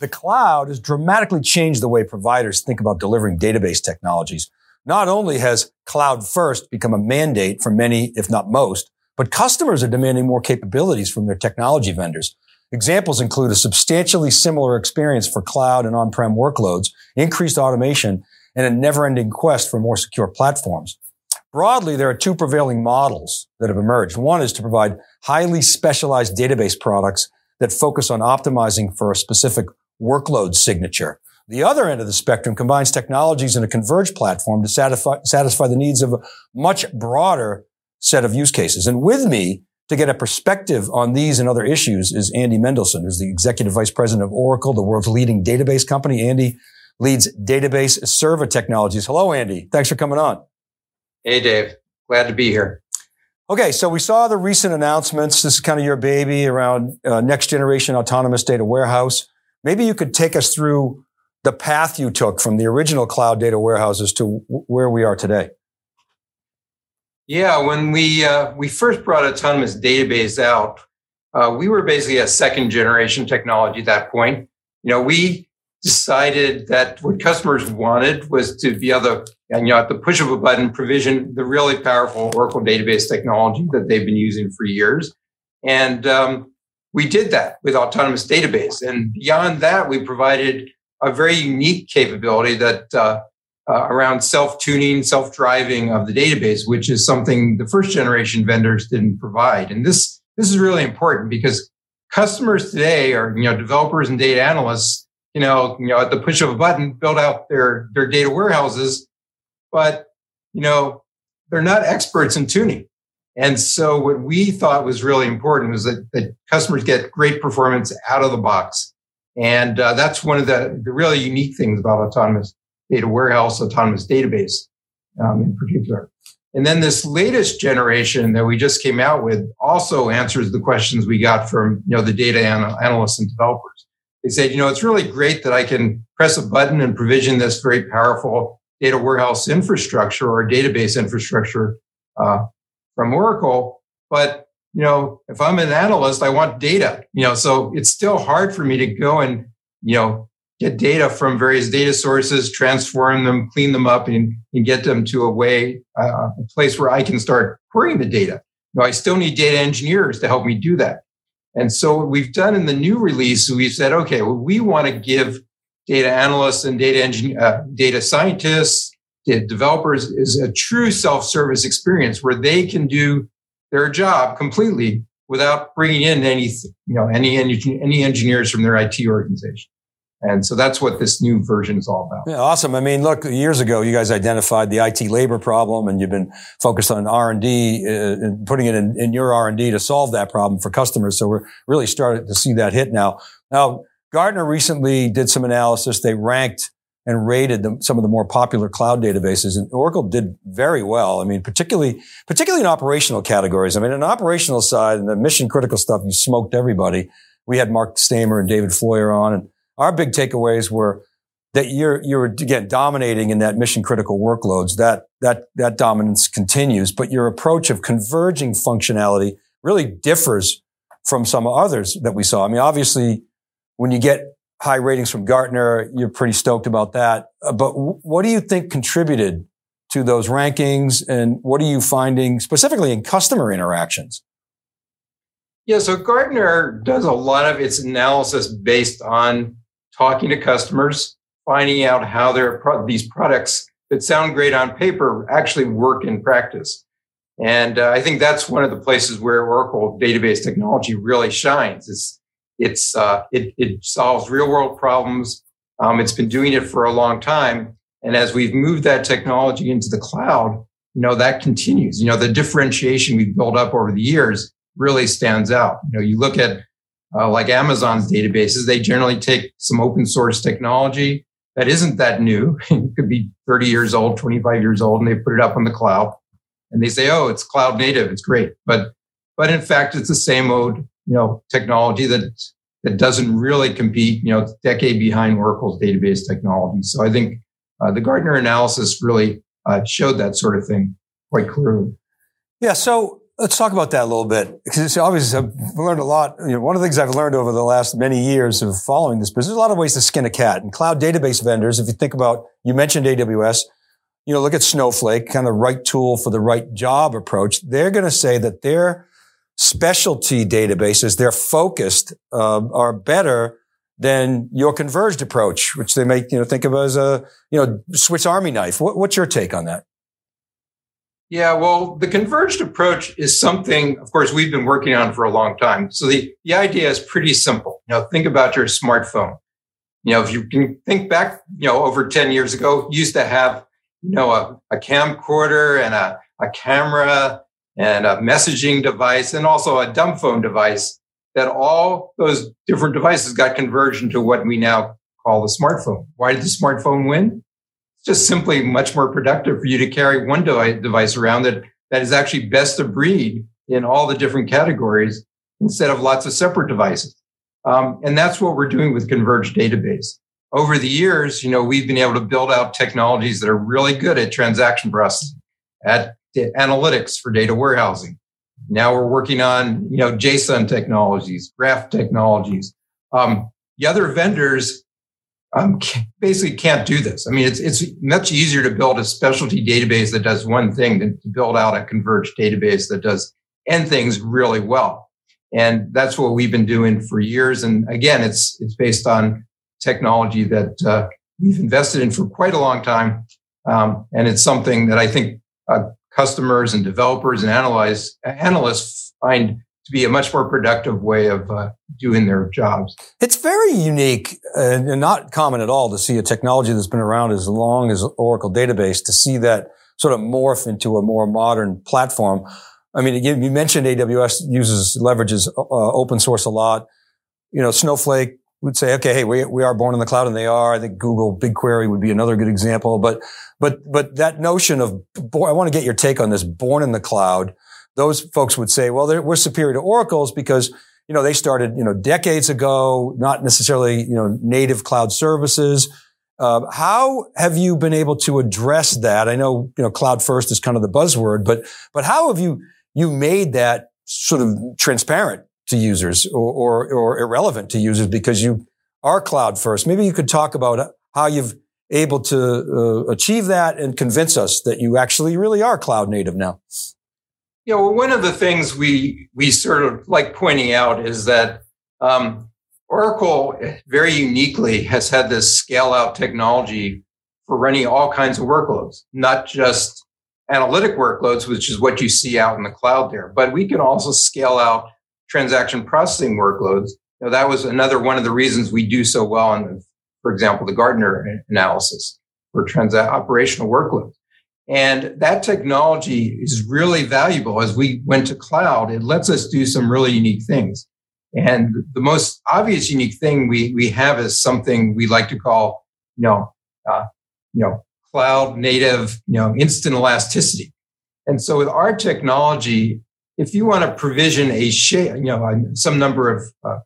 The cloud has dramatically changed the way providers think about delivering database technologies. Not only has cloud first become a mandate for many, if not most, but customers are demanding more capabilities from their technology vendors. Examples include a substantially similar experience for cloud and on-prem workloads, increased automation, and a never-ending quest for more secure platforms. Broadly, there are two prevailing models that have emerged. One is to provide highly specialized database products that focus on optimizing for a specific workload signature. The other end of the spectrum combines technologies in a converged platform to satisfy, satisfy the needs of a much broader set of use cases. And with me to get a perspective on these and other issues is Andy Mendelsohn, who's the executive vice president of Oracle, the world's leading database company. Andy leads database server technologies. Hello, Andy. Thanks for coming on. Hey, Dave. Glad to be here. Okay, so we saw the recent announcements. This is kind of your baby around uh, next generation autonomous data warehouse. Maybe you could take us through the path you took from the original cloud data warehouses to w- where we are today. Yeah, when we uh, we first brought autonomous database out, uh, we were basically a second generation technology at that point. You know, we decided that what customers wanted was to be able to, you know, at the push of a button, provision the really powerful Oracle database technology that they've been using for years, and um, we did that with autonomous database. And beyond that, we provided a very unique capability that uh, uh, around self-tuning, self-driving of the database, which is something the first generation vendors didn't provide. And this this is really important because customers today are you know developers and data analysts, you know, you know at the push of a button build out their their data warehouses, but you know they're not experts in tuning. And so what we thought was really important was that, that customers get great performance out of the box. And uh, that's one of the, the really unique things about autonomous data warehouse, autonomous database um, in particular. And then this latest generation that we just came out with also answers the questions we got from you know the data analysts and developers. They said, you know, it's really great that I can press a button and provision this very powerful data warehouse infrastructure or database infrastructure uh, from Oracle. But, you know, if I'm an analyst, I want data, you know, so it's still hard for me to go and, you know, get data from various data sources, transform them, clean them up, and, and get them to a way, uh, a place where I can start querying the data. You know, I still need data engineers to help me do that. And so what we've done in the new release, we've said, okay, well, we want to give data analysts and data uh, data scientists, developers is a true self-service experience where they can do their job completely without bringing in any, you know, any, any engineers from their IT organization. And so that's what this new version is all about. Yeah, awesome. I mean, look, years ago, you guys identified the IT labor problem and you've been focused on uh, and putting it in, in your R&D to solve that problem for customers. So we're really starting to see that hit now. Now, Gartner recently did some analysis. They ranked and rated some of the more popular cloud databases. And Oracle did very well. I mean, particularly, particularly in operational categories. I mean, in operational side and the mission critical stuff, you smoked everybody. We had Marc Staimer and David Floyer on, and our big takeaways were that you're you're again dominating in that mission critical workloads. That that that dominance continues, but your approach of converging functionality really differs from some others that we saw. I mean, obviously, when you get high ratings from Gartner. You're pretty stoked about that. Uh, but what do you think contributed to those rankings? And what are you finding specifically in customer interactions? Yeah, so Gartner does a lot of its analysis based on talking to customers, finding out how their pro- these products that sound great on paper actually work in practice. And uh, I think that's one of the places where Oracle database technology really shines. Is it's uh, it, it solves real world problems. Um, it's been doing it for a long time, and as we've moved that technology into the cloud, you know that continues. You know the differentiation we've built up over the years really stands out. You know, you look at uh, like Amazon's databases; they generally take some open source technology that isn't that new. it could be 30 years old, 25 years old, and they put it up on the cloud, and they say, "Oh, it's cloud native. It's great," but but in fact, it's the same old you know, technology that that doesn't really compete, you know, decade behind Oracle's database technology. So I think uh, the Gartner analysis really uh, showed that sort of thing quite clearly. Yeah. So let's talk about that a little bit because obviously I've learned a lot. You know, one of the things I've learned over the last many years of following this business, there's a lot of ways to skin a cat. And cloud database vendors, if you think about, you mentioned AWS, you know, look at Snowflake, kind of right tool for the right job approach. They're going to say that their specialty databases, they're focused, uh, are better than your converged approach, which they make, you know, think of as a, you know, Swiss Army knife. What, what's your take on that? Yeah, well, the converged approach is something, of course, we've been working on for a long time. So the, the idea is pretty simple. You know, think about your smartphone. You know, if you can think back, you know, over 10 years ago, used to have, you know, a, a camcorder and a, a camera and a messaging device and also a dumb phone device that all those different devices got converged into what we now call the smartphone. Why did the smartphone win? It's just simply much more productive for you to carry one device around that, that is actually best of breed in all the different categories instead of lots of separate devices. Um, and that's what we're doing with Converged Database. Over the years, you know, we've been able to build out technologies that are really good at transaction processing, at analytics for data warehousing. Now we're working on, you know, JSON technologies, graph technologies. Um, the other vendors um, basically can't do this. I mean, it's it's much easier to build a specialty database that does one thing than to build out a converged database that does n things really well. And that's what we've been doing for years. And again, it's it's based on technology that uh, we've invested in for quite a long time, um, and it's something that I think uh, customers and developers and analyze, analysts find to be a much more productive way of uh, doing their jobs. It's very unique and not common at all to see a technology that's been around as long as Oracle database to see that sort of morph into a more modern platform. I mean, again, you mentioned AWS uses, leverages uh, open source a lot. You know, Snowflake would say, okay, hey, we, we are born in the cloud and they are. I think Google BigQuery would be another good example. But, but, but that notion of, I want to get your take on this, born in the cloud those folks would say, well, we're superior to Oracle's because, you know, they started, you know, decades ago, not necessarily, you know, native cloud services. Uh, how have you been able to address that? I know, you know, cloud first is kind of the buzzword, but, but how have you, you made that sort of transparent to users or, or, or irrelevant to users because you are cloud first? Maybe you could talk about how you've able to uh, achieve that and convince us that you actually really are cloud native now. You know, one of the things we we sort of like pointing out is that um, Oracle very uniquely has had this scale out technology for running all kinds of workloads, not just analytic workloads, which is what you see out in the cloud there, but we can also scale out transaction processing workloads. You know, that was another one of the reasons we do so well in, for example, the Gartner analysis for trans- operational workloads. And that technology is really valuable as we went to cloud. It lets us do some really unique things. And the most obvious unique thing we, we have is something we like to call, you know, uh, you know, cloud native, you know, instant elasticity. And so with our technology, if you want to provision a share, you know, some number of uh,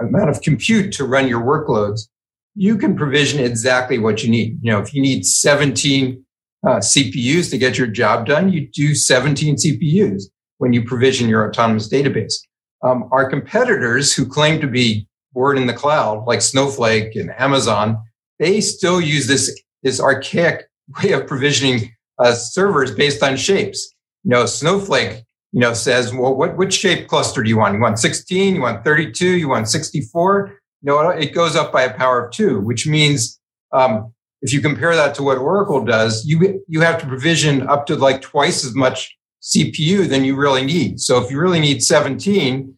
amount of compute to run your workloads, you can provision exactly what you need. You know, if you need 17 uh, CPUs to get your job done, you do 17 CPUs when you provision your autonomous database. Um, our competitors who claim to be born in the cloud, like Snowflake and Amazon, they still use this, this archaic way of provisioning uh, servers based on shapes. You know, Snowflake, you know, says, well, what, which shape cluster do you want? You want 16? You want 32? You want 64? You know, it goes up by a power of two, which means um, if you compare that to what Oracle does, you, you have to provision up to like twice as much CPU than you really need. So if you really need 17,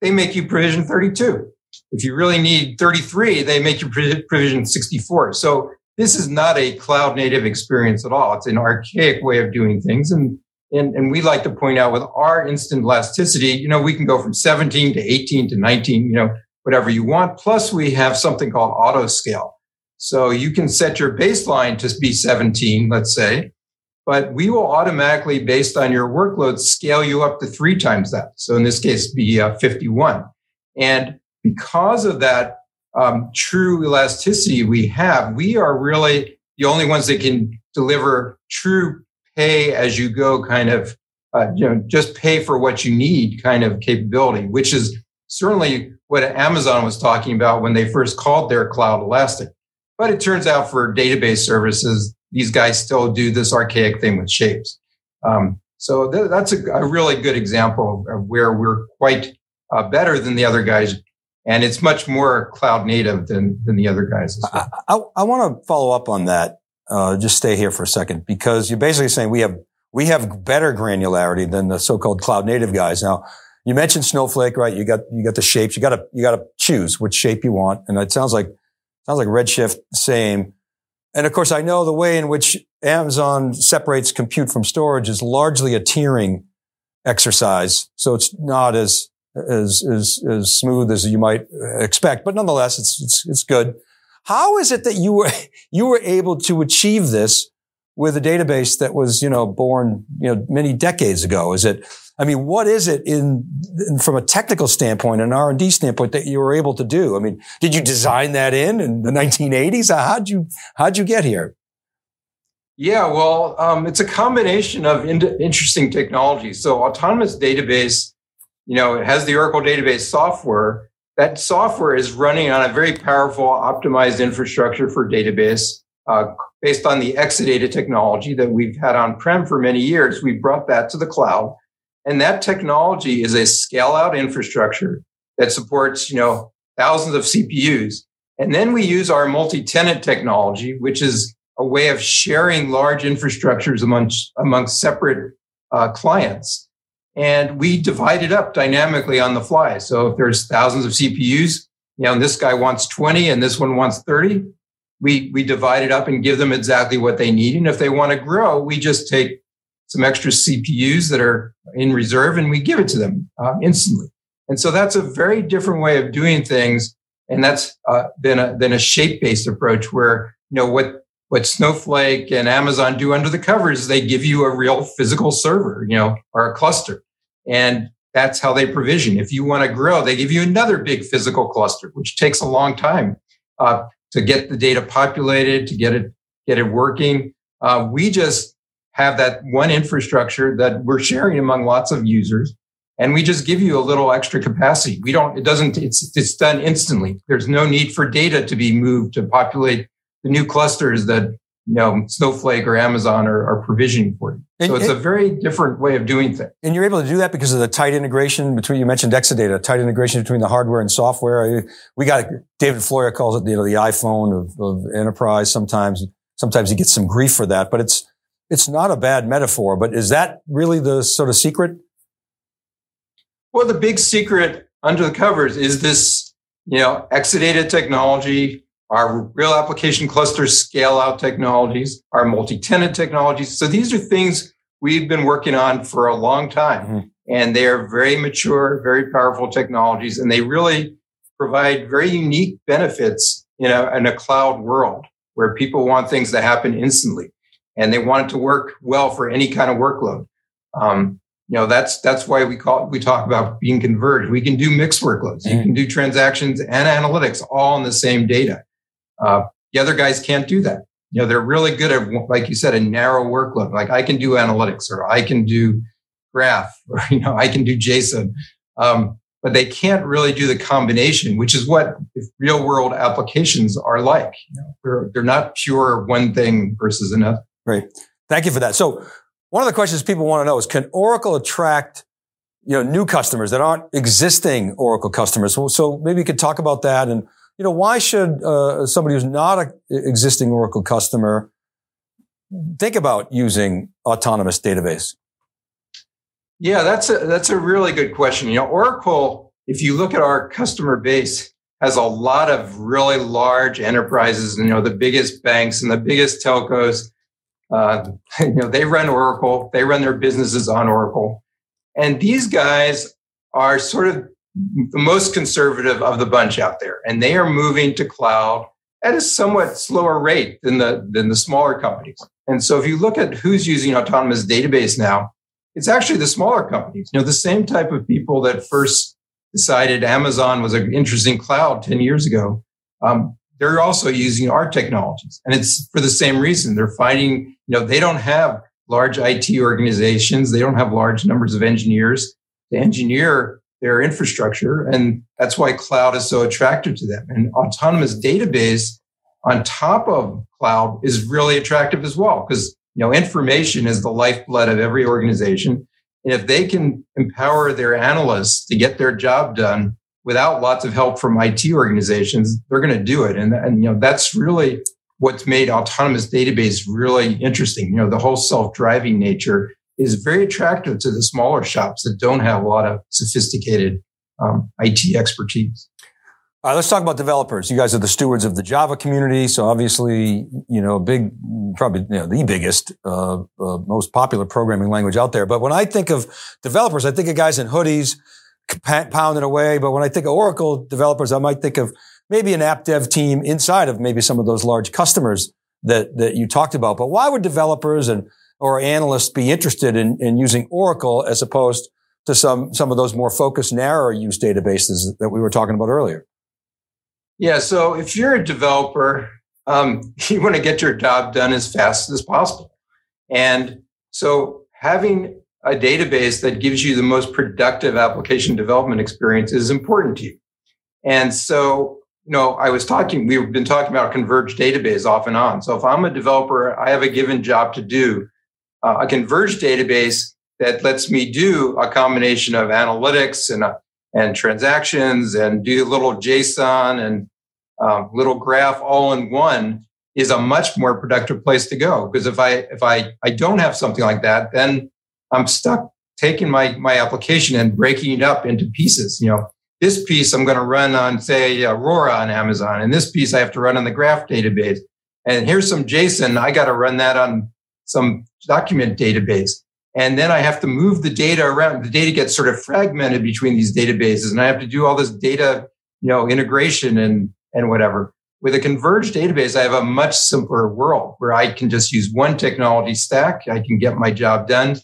they make you provision 32. If you really need 33, they make you provision 64. So this is not a cloud native experience at all. It's an archaic way of doing things. And, and, and we like to point out with our instant elasticity, you know, we can go from 17 to 18 to 19, you know, whatever you want. Plus we have something called auto scale. So you can set your baseline to be 17, let's say, but we will automatically, based on your workload, scale you up to three times that. So in this case, be uh, 51. And because of that um, true elasticity we have, we are really the only ones that can deliver true pay as you go kind of uh, you know, just pay for what you need kind of capability, which is certainly what Amazon was talking about when they first called their cloud elastic. But it turns out for database services, these guys still do this archaic thing with shapes. Um, so th- that's a, a, really good example of where we're quite uh, better than the other guys. And it's much more cloud native than, than the other guys. Well. I, I, I want to follow up on that. Uh, just stay here for a second because you're basically saying we have we have better granularity than the so-called cloud native guys. Now, you mentioned Snowflake, right? You got you got the shapes. You got to you got to choose which shape you want, and it sounds like sounds like Redshift same. And of course, I know the way in which Amazon separates compute from storage is largely a tiering exercise. So it's not as, as, as, as smooth as you might expect, but nonetheless, it's, it's, it's good. How is it that you were, you were able to achieve this with a database that was, you know, born, you know, many decades ago? Is it, I mean, what is it in, in, from a technical standpoint, an R and D standpoint, that you were able to do? I mean, did you design that in in the 1980s? How'd you how'd you get here? Yeah, well, um, it's a combination of in- interesting technologies. So, autonomous database, you know, it has the Oracle database software. That software is running on a very powerful, optimized infrastructure for database. Uh, based on the Exadata technology that we've had on prem for many years, we brought that to the cloud and that technology is a scale out infrastructure that supports, you know, thousands of CPUs. And then we use our multi-tenant technology, which is a way of sharing large infrastructures amongst, amongst separate uh, clients. And we divide it up dynamically on the fly. So if there's thousands of CPUs, you know, and this guy wants 20 and this one wants 30, we, we divide it up and give them exactly what they need. And if they want to grow, we just take some extra CPUs that are in reserve and we give it to them uh, instantly. And so that's a very different way of doing things. And that's uh, than a, than a shape based approach where, you know, what, what Snowflake and Amazon do under the covers, they give you a real physical server, you know, or a cluster. And that's how they provision. If you want to grow, they give you another big physical cluster, which takes a long time uh, to get the data populated, to get it, get it working. Uh, we just have that one infrastructure that we're sharing among lots of users. And we just give you a little extra capacity. We don't, it doesn't, it's, it's done instantly. There's no need for data to be moved to populate the new clusters that, you know, Snowflake or Amazon are, are provisioning for you. And, so it's and, a very different way of doing things. And you're able to do that because of the tight integration between, you mentioned Exadata, tight integration between the hardware and software. We got, David Floyer calls it, you know, the iPhone of, of enterprise. Sometimes, sometimes he gets some grief for that, but it's, it's not a bad metaphor, but is that really the sort of secret? Well, the big secret under the covers is this, you know, Exadata technology, our real application cluster scale out technologies, our multi-tenant technologies. So these are things we've been working on for a long time. Mm-hmm. And they are very mature, very powerful technologies, and they really provide very unique benefits in a, in a cloud world where people want things to happen instantly and they want it to work well for any kind of workload. Um, you know, that's that's why we call we talk about being converged. We can do mixed workloads. You can do transactions and analytics all in the same data. Uh, the other guys can't do that. You know, they're really good at, like you said, a narrow workload. Like I can do analytics, or I can do graph, or you know, I can do JSON. Um, but they can't really do the combination, which is what real world applications are like. You know, they're, they're not pure one thing versus another. Great. Thank you for that. So one of the questions people want to know is, can Oracle attract, you know, new customers that aren't existing Oracle customers? So maybe you could talk about that and, you know, why should uh, somebody who's not an existing Oracle customer think about using autonomous database? Yeah, that's a, that's a really good question. You know, Oracle, if you look at our customer base, has a lot of really large enterprises, you know, the biggest banks and the biggest telcos uh, you know, they run Oracle, they run their businesses on Oracle. And these guys are sort of the most conservative of the bunch out there. And they are moving to cloud at a somewhat slower rate than the, than the smaller companies. And so if you look at who's using autonomous database now, it's actually the smaller companies, you know, the same type of people that first decided Amazon was an interesting cloud 10 years ago. Um, they're also using our technologies. And it's for the same reason. They're finding, you know, they don't have large IT organizations. They don't have large numbers of engineers to engineer their infrastructure. And that's why cloud is so attractive to them. And autonomous database on top of cloud is really attractive as well because you know information is the lifeblood of every organization and if they can empower their analysts to get their job done without lots of help from IT organizations, they're going to do it. And, and, you know, that's really what's made autonomous database really interesting. You know, the whole self-driving nature is very attractive to the smaller shops that don't have a lot of sophisticated um, IT expertise. All right, let's talk about developers. You guys are the stewards of the Java community, so obviously, you know, big, probably you know, the biggest, uh, uh, most popular programming language out there. But when I think of developers, I think of guys in hoodies pounding away. But when I think of Oracle developers, I might think of maybe an app dev team inside of maybe some of those large customers that that you talked about. But why would developers and or analysts be interested in, in using Oracle as opposed to some some of those more focused, narrow use databases that we were talking about earlier? Yeah. So if you're a developer, um, you want to get your job done as fast as possible. And so having a database that gives you the most productive application development experience is important to you. And so, you know, I was talking, we've been talking about converged database off and on. So if I'm a developer, I have a given job to do, uh, a converged database that lets me do a combination of analytics and uh, and transactions and do a little JSON and um, little graph all in one is a much more productive place to go. Because if I if I I don't have something like that, then I'm stuck taking my my application and breaking it up into pieces. You know, this piece I'm going to run on say Aurora on Amazon, and this piece I have to run on the Graph database. And here's some JSON. I got to run that on some document database. And then I have to move the data around. The data gets sort of fragmented between these databases and I have to do all this data, you know, integration and, and whatever. With a converged database, I have a much simpler world where I can just use one technology stack. I can get my job done.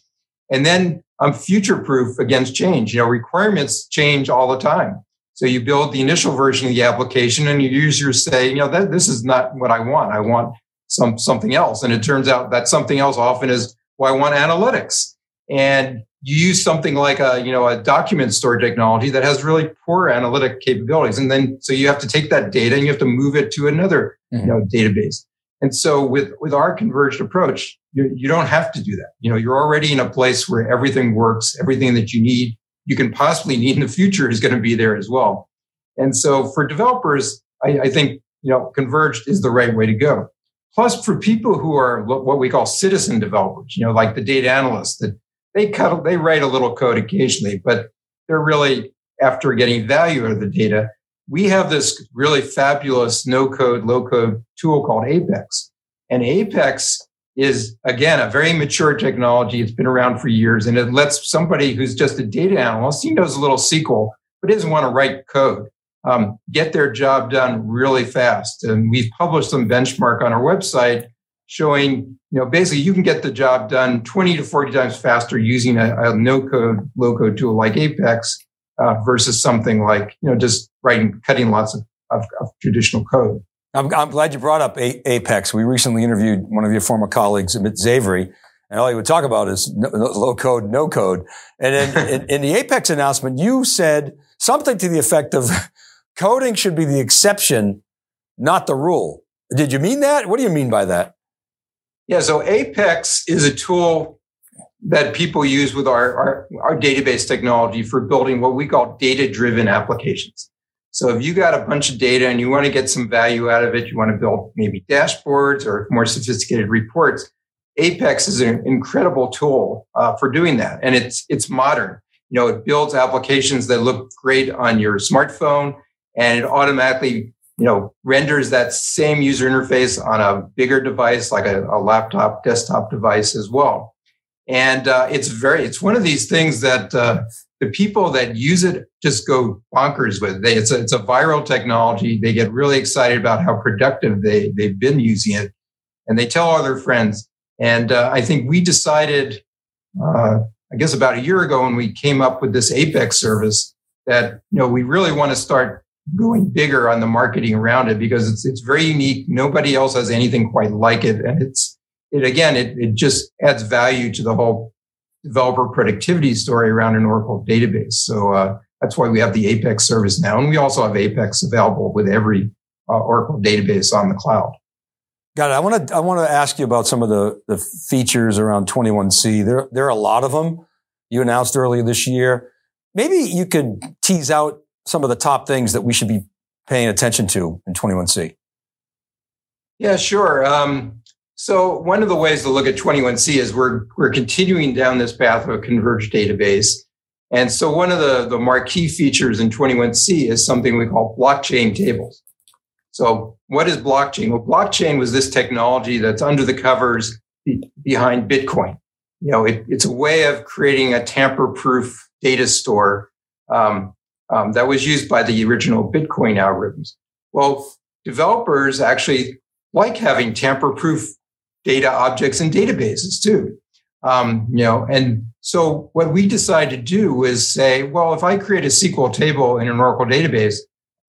And then I'm future proof against change. You know, requirements change all the time. So you build the initial version of the application and your users say, you know, that this is not what I want. I want some something else. And it turns out that something else often is well, I want analytics. And you use something like a, you know, a document store technology that has really poor analytic capabilities. And then, so you have to take that data and you have to move it to another, mm-hmm. you know, database. And so with, with our converged approach, you, you don't have to do that. You know, you're already in a place where everything works, everything that you need, you can possibly need in the future is going to be there as well. And so for developers, I, I think, you know, converged is the right way to go. Plus, for people who are what we call citizen developers, you know, like the data analysts, that they cut, they write a little code occasionally, but they're really after getting value out of the data. We have this really fabulous no code, low code tool called Apex. And Apex is again a very mature technology. It's been around for years and it lets somebody who's just a data analyst, he knows a little SQL, but doesn't want to write code um, get their job done really fast. And we've published some benchmark on our website showing, you know, basically you can get the job done 20 to 40 times faster using a, a no code, low code tool like Apex uh, versus something like, you know, just writing, cutting lots of, of, of traditional code. I'm, I'm, glad you brought up a- Apex. We recently interviewed one of your former colleagues, Amit Zavery, and all he would talk about is no, low code, no code. And in, in, in the Apex announcement, you said something to the effect of Coding should be the exception, not the rule. Did you mean that? What do you mean by that? Yeah, so Apex is a tool that people use with our, our, our database technology for building what we call data driven applications. So if you got a bunch of data and you want to get some value out of it, you want to build maybe dashboards or more sophisticated reports. Apex is an incredible tool uh, for doing that, and it's it's modern. You know, it builds applications that look great on your smartphone and it automatically you know renders that same user interface on a bigger device like a, a laptop desktop device as well. And uh, it's very it's one of these things that uh, the people that use it just go bonkers with. They, it's, a, it's a viral technology. They get really excited about how productive they, they've been using it and they tell all their friends. And uh, i think we decided uh, i guess about a year ago when we came up with this apex service that you know we really want to start going bigger on the marketing around it because it's it's very unique. Nobody else has anything quite like it, and it's it again, it, it just adds value to the whole developer productivity story around an Oracle database. So uh, that's why we have the Apex service now. And we also have Apex available with every uh, Oracle database on the cloud. Got it. I want to I want to ask you about some of the the features around 21C. There there are a lot of them. You announced earlier this year. Maybe you could tease out some of the top things that we should be paying attention to in 21C. Yeah, sure. Um, so one of the ways to look at 21C is we're we're continuing down this path of a converged database. And so one of the, the marquee features in 21C is something we call blockchain tables. So what is blockchain? Well, blockchain was this technology that's under the covers behind Bitcoin. You know, it, it's a way of creating a tamper-proof data store um, um, that was used by the original Bitcoin algorithms. Well, developers actually like having tamper-proof data objects and databases too. Um, you know, and so what we decided to do was say, well, if I create a SQL table in an Oracle database,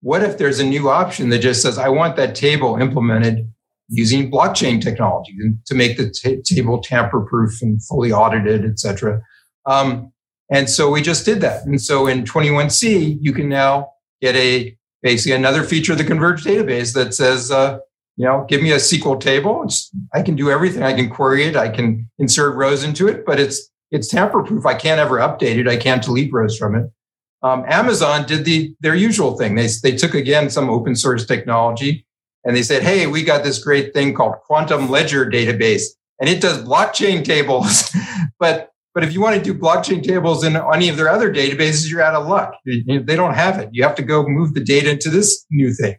what if there's a new option that just says, I want that table implemented using blockchain technology to make the t- table tamper proof and fully audited, et cetera. Um, and so we just did that. And so in 21C, you can now get a basically another feature of the converged database that says, uh, you know, give me a SQL table. It's, I can do everything. I can query it. I can insert rows into it, but it's it's tamper proof. I can't ever update it. I can't delete rows from it. Um, Amazon did the their usual thing. They they took again some open source technology and they said, "Hey, we got this great thing called Quantum Ledger database, and it does blockchain tables." but but if you want to do blockchain tables in any of their other databases, you're out of luck. They don't have it. You have to go move the data into this new thing.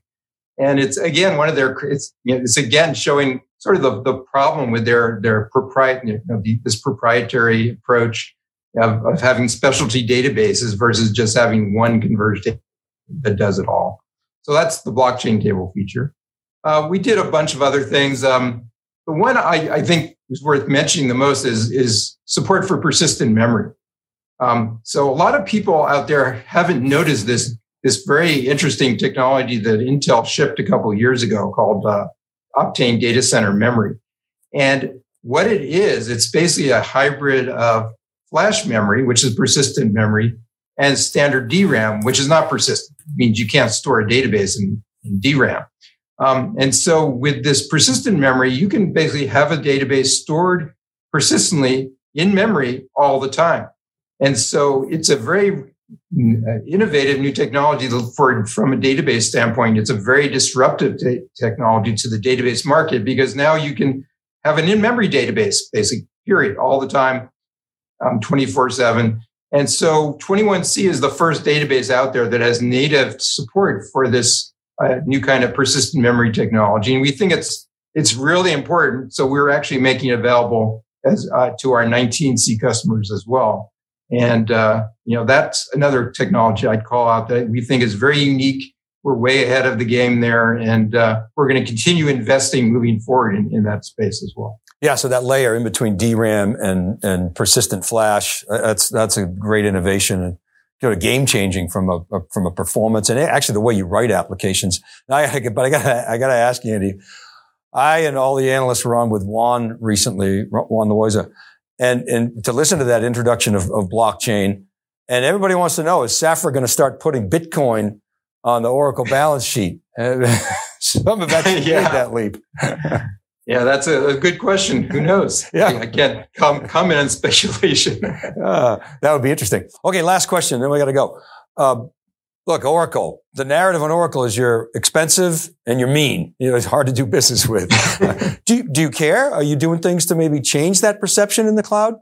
And it's again one of their it's you know, it's again showing sort of the, the problem with their their proprietary you know, this proprietary approach of, of having specialty databases versus just having one converged that does it all. So that's the blockchain table feature. Uh, we did a bunch of other things. Um, the one I, I, think is worth mentioning the most is, is support for persistent memory. Um, so a lot of people out there haven't noticed this, this very interesting technology that Intel shipped a couple years ago called uh, Optane Data Center Memory. And what it is, it's basically a hybrid of flash memory, which is persistent memory, and standard DRAM, which is not persistent. It means you can't store a database in, in DRAM. Um, and so with this persistent memory, you can basically have a database stored persistently in memory all the time. And so it's a very uh, innovative new technology for, from a database standpoint. It's a very disruptive t- technology to the database market because now you can have an in-memory database, basically, period, all the time um, 24 7. And so 21C is the first database out there that has native support for this uh, new kind of persistent memory technology. And we think it's, it's really important. So we're actually making it available as, uh, to our 19C customers as well. And, uh, you know, that's another technology I'd call out that we think is very unique. We're way ahead of the game there. And, uh, we're going to continue investing moving forward in, in that space as well. Yeah, so that layer in between DRAM and and persistent flash, uh, that's that's a great innovation you know, game changing from a, a, from a performance and actually the way you write applications. I, but I got I got to ask you, Andy. I and all the analysts were on with Juan recently, Juan Loaiza, and and to listen to that introduction of, of blockchain, and everybody wants to know is Safra going to start putting Bitcoin on the Oracle balance sheet? Some of that yeah. made that leap. Yeah, that's a, a, good question. Who knows? yeah. Again, com- comment on speculation. uh, that would be interesting. Okay, last question, then we got to go. Uh, look, Oracle. The narrative on Oracle is you're expensive and you're mean. You know, it's hard to do business with. do, you, do you care? Are you doing things to maybe change that perception in the cloud?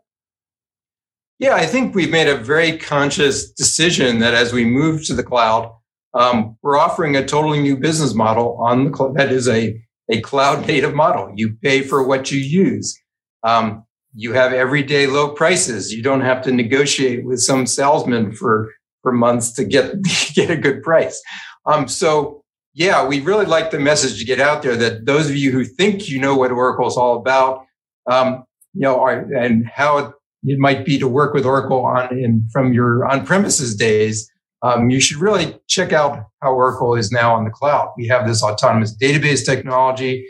Yeah, I think we've made a very conscious decision that as we move to the cloud, um, we're offering a totally new business model on the cloud. That is a a cloud native model. You pay for what you use. Um, you have everyday low prices. You don't have to negotiate with some salesman for, for months to get, get a good price. Um, so yeah, we really like the message to get out there that those of you who think you know what Oracle is all about, um, you know, are, and how it, it might be to work with Oracle on in from your on-premises days, um, you should really check out how Oracle is now on the cloud. We have this autonomous database technology.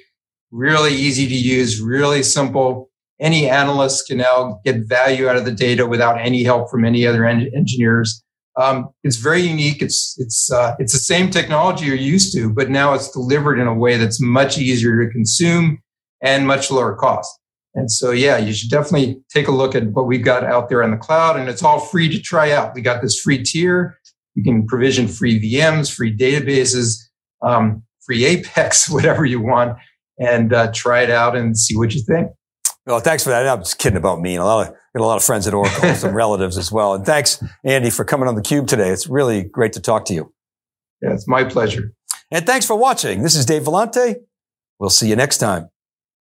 really easy to use, really simple. Any analyst can now get value out of the data without any help from any other en- engineers. Um, it's very unique. It's it's uh, it's the same technology you're used to, but now it's delivered in a way that's much easier to consume and much lower cost. And so, yeah, you should definitely take a look at what we've got out there on the cloud, and it's all free to try out. We got this free tier. You can provision free VMs, free databases, um, free Apex, whatever you want, and uh, try it out and see what you think. Well, thanks for that. I'm just kidding about me. a lot of got a lot of friends at Oracle, some relatives as well. And thanks, Andy, for coming on the Cube today. It's really great to talk to you. Yeah, it's my pleasure. And thanks for watching. This is Dave Vellante. We'll see you next time.